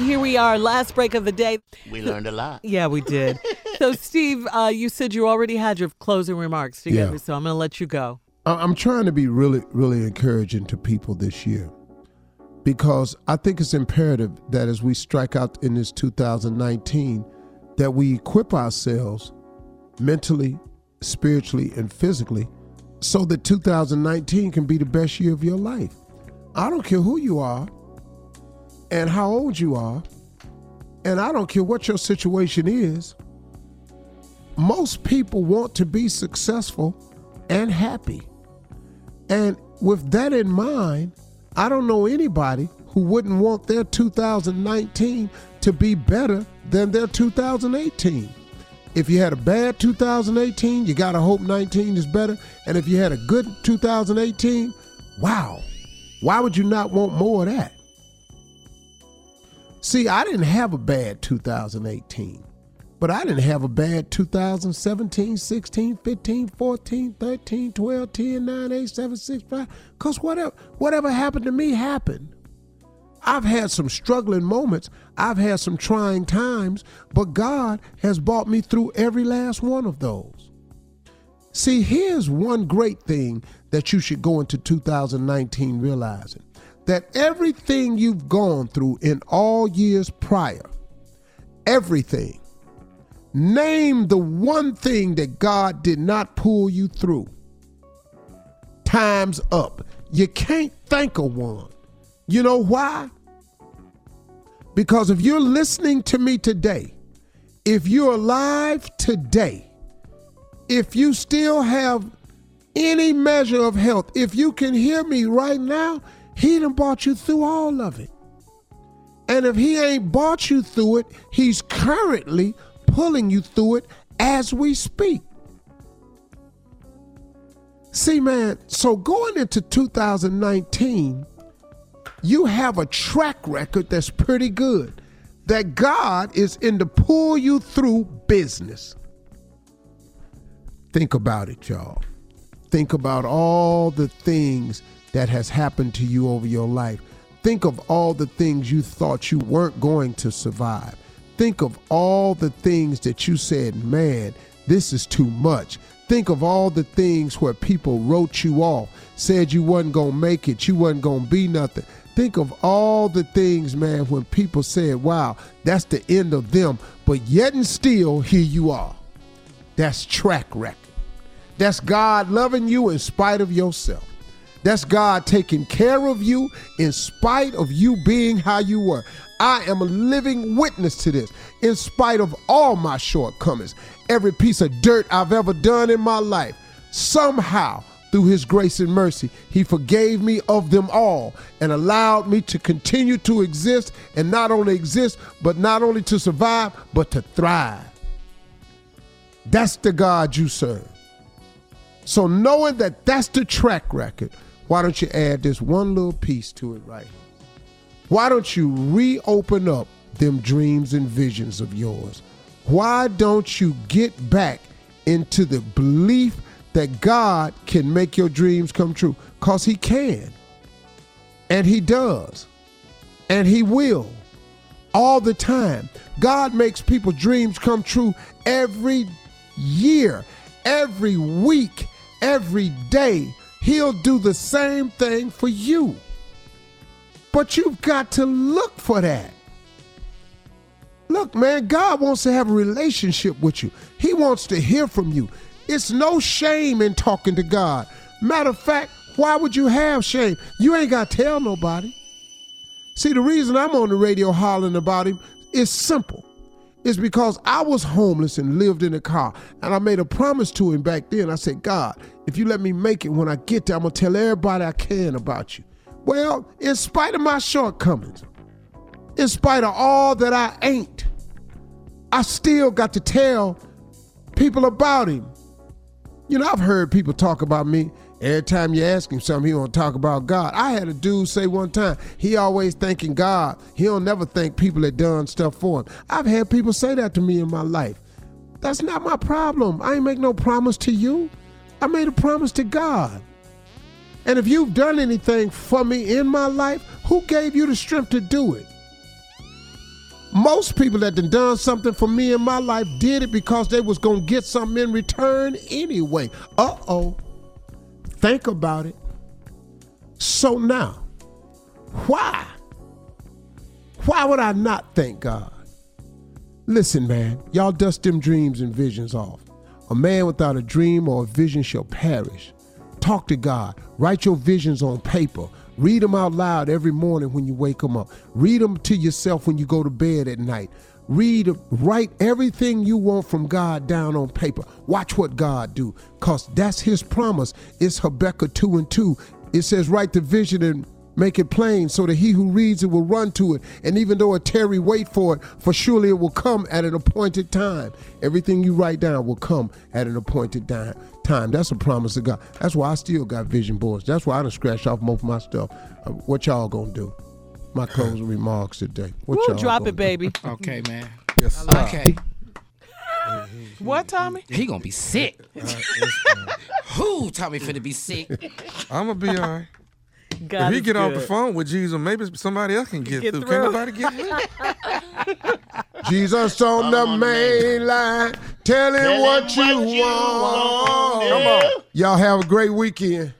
Here we are, last break of the day. We learned a lot. Yeah, we did. so, Steve, uh, you said you already had your closing remarks together, Yeah. so I'm going to let you go. I- I'm trying to be really, really encouraging to people this year because I think it's imperative that as we strike out in this 2019, that we equip ourselves mentally, spiritually, and physically so that 2019 can be the best year of your life. I don't care who you are and how old you are, and I don't care what your situation is. Most people want to be successful and happy. And with that in mind, I don't know anybody who wouldn't want their 2019 to be better than their 2018. If you had a bad 2018, you got to hope 19 is better. And if you had a good 2018, wow, why would you not want more of that? See, I didn't have a bad 2018, but I didn't have a bad 2017, 16, 15, 14, 13, 12, 10, 9, 8, 7, 6, 5. Because whatever, whatever happened to me happened. I've had some struggling moments. I've had some trying times, but God has brought me through every last one of those. See, here's one great thing that you should go into 2019 realizing that everything you've gone through in all years prior, everything, name the one thing that God did not pull you through. Time's up. You can't think of one. You know why? Because if you're listening to me today, if you're alive today, if you still have any measure of health, if you can hear me right now, he done bought you through all of it. And if he ain't bought you through it, he's currently pulling you through it as we speak. See, man, so going into 2019, you have a track record that's pretty good. That God is in to pull you through business. Think about it, y'all. Think about all the things that has happened to you over your life. Think of all the things you thought you weren't going to survive. Think of all the things that you said, man, this is too much. Think of all the things where people wrote you off, said you wasn't going to make it, you wasn't going to be nothing. Think of all the things, man, when people said, wow, that's the end of them. But yet and still, here you are. That's track record. That's God loving you in spite of yourself. That's God taking care of you in spite of you being how you were. I am a living witness to this, in spite of all my shortcomings, every piece of dirt I've ever done in my life. Somehow, through His grace and mercy, He forgave me of them all and allowed me to continue to exist and not only exist, but not only to survive, but to thrive. That's the God you serve. So, knowing that that's the track record, why don't you add this one little piece to it right? Why don't you reopen up them dreams and visions of yours? Why don't you get back into the belief that God can make your dreams come true? Because He can. And He does. And He will. All the time. God makes people's dreams come true every year, every week, every day. He'll do the same thing for you. But you've got to look for that. Look, man, God wants to have a relationship with you. He wants to hear from you. It's no shame in talking to God. Matter of fact, why would you have shame? You ain't got to tell nobody. See, the reason I'm on the radio hollering about him is simple. It's because I was homeless and lived in a car. And I made a promise to him back then. I said, God, if you let me make it when I get there, I'm going to tell everybody I can about you. Well, in spite of my shortcomings, in spite of all that I ain't, I still got to tell people about him. You know, I've heard people talk about me. Every time you ask him something, he don't talk about God. I had a dude say one time, he always thanking God. He don't never thank people that done stuff for him. I've had people say that to me in my life. That's not my problem. I ain't make no promise to you. I made a promise to God. And if you've done anything for me in my life, who gave you the strength to do it? Most people that done done something for me in my life did it because they was gonna get something in return anyway. Uh-oh. Think about it. So now, why? Why would I not thank God? Listen, man, y'all dust them dreams and visions off. A man without a dream or a vision shall perish. Talk to God. Write your visions on paper. Read them out loud every morning when you wake them up. Read them to yourself when you go to bed at night. Read, write everything you want from God down on paper. Watch what God do, cause that's His promise. It's Habakkuk two and two. It says, write the vision and Make it plain so that he who reads it will run to it. And even though a tarry, wait for it, for surely it will come at an appointed time. Everything you write down will come at an appointed time. Time. That's a promise of God. That's why I still got vision boards. That's why I don't scratch off most of my stuff. Uh, what y'all gonna do? My closing remarks today. What We'll y'all drop it, baby. Okay, man. Yes, sir. Okay. What, Tommy? He gonna be sick. Who Tommy finna be sick? I'm gonna be all right. God if he is get off the phone with Jesus, maybe somebody else can get, Get through. through. Can nobody get through? Jesus on the main line, tell him what you want. Come on. Y'all have a great weekend.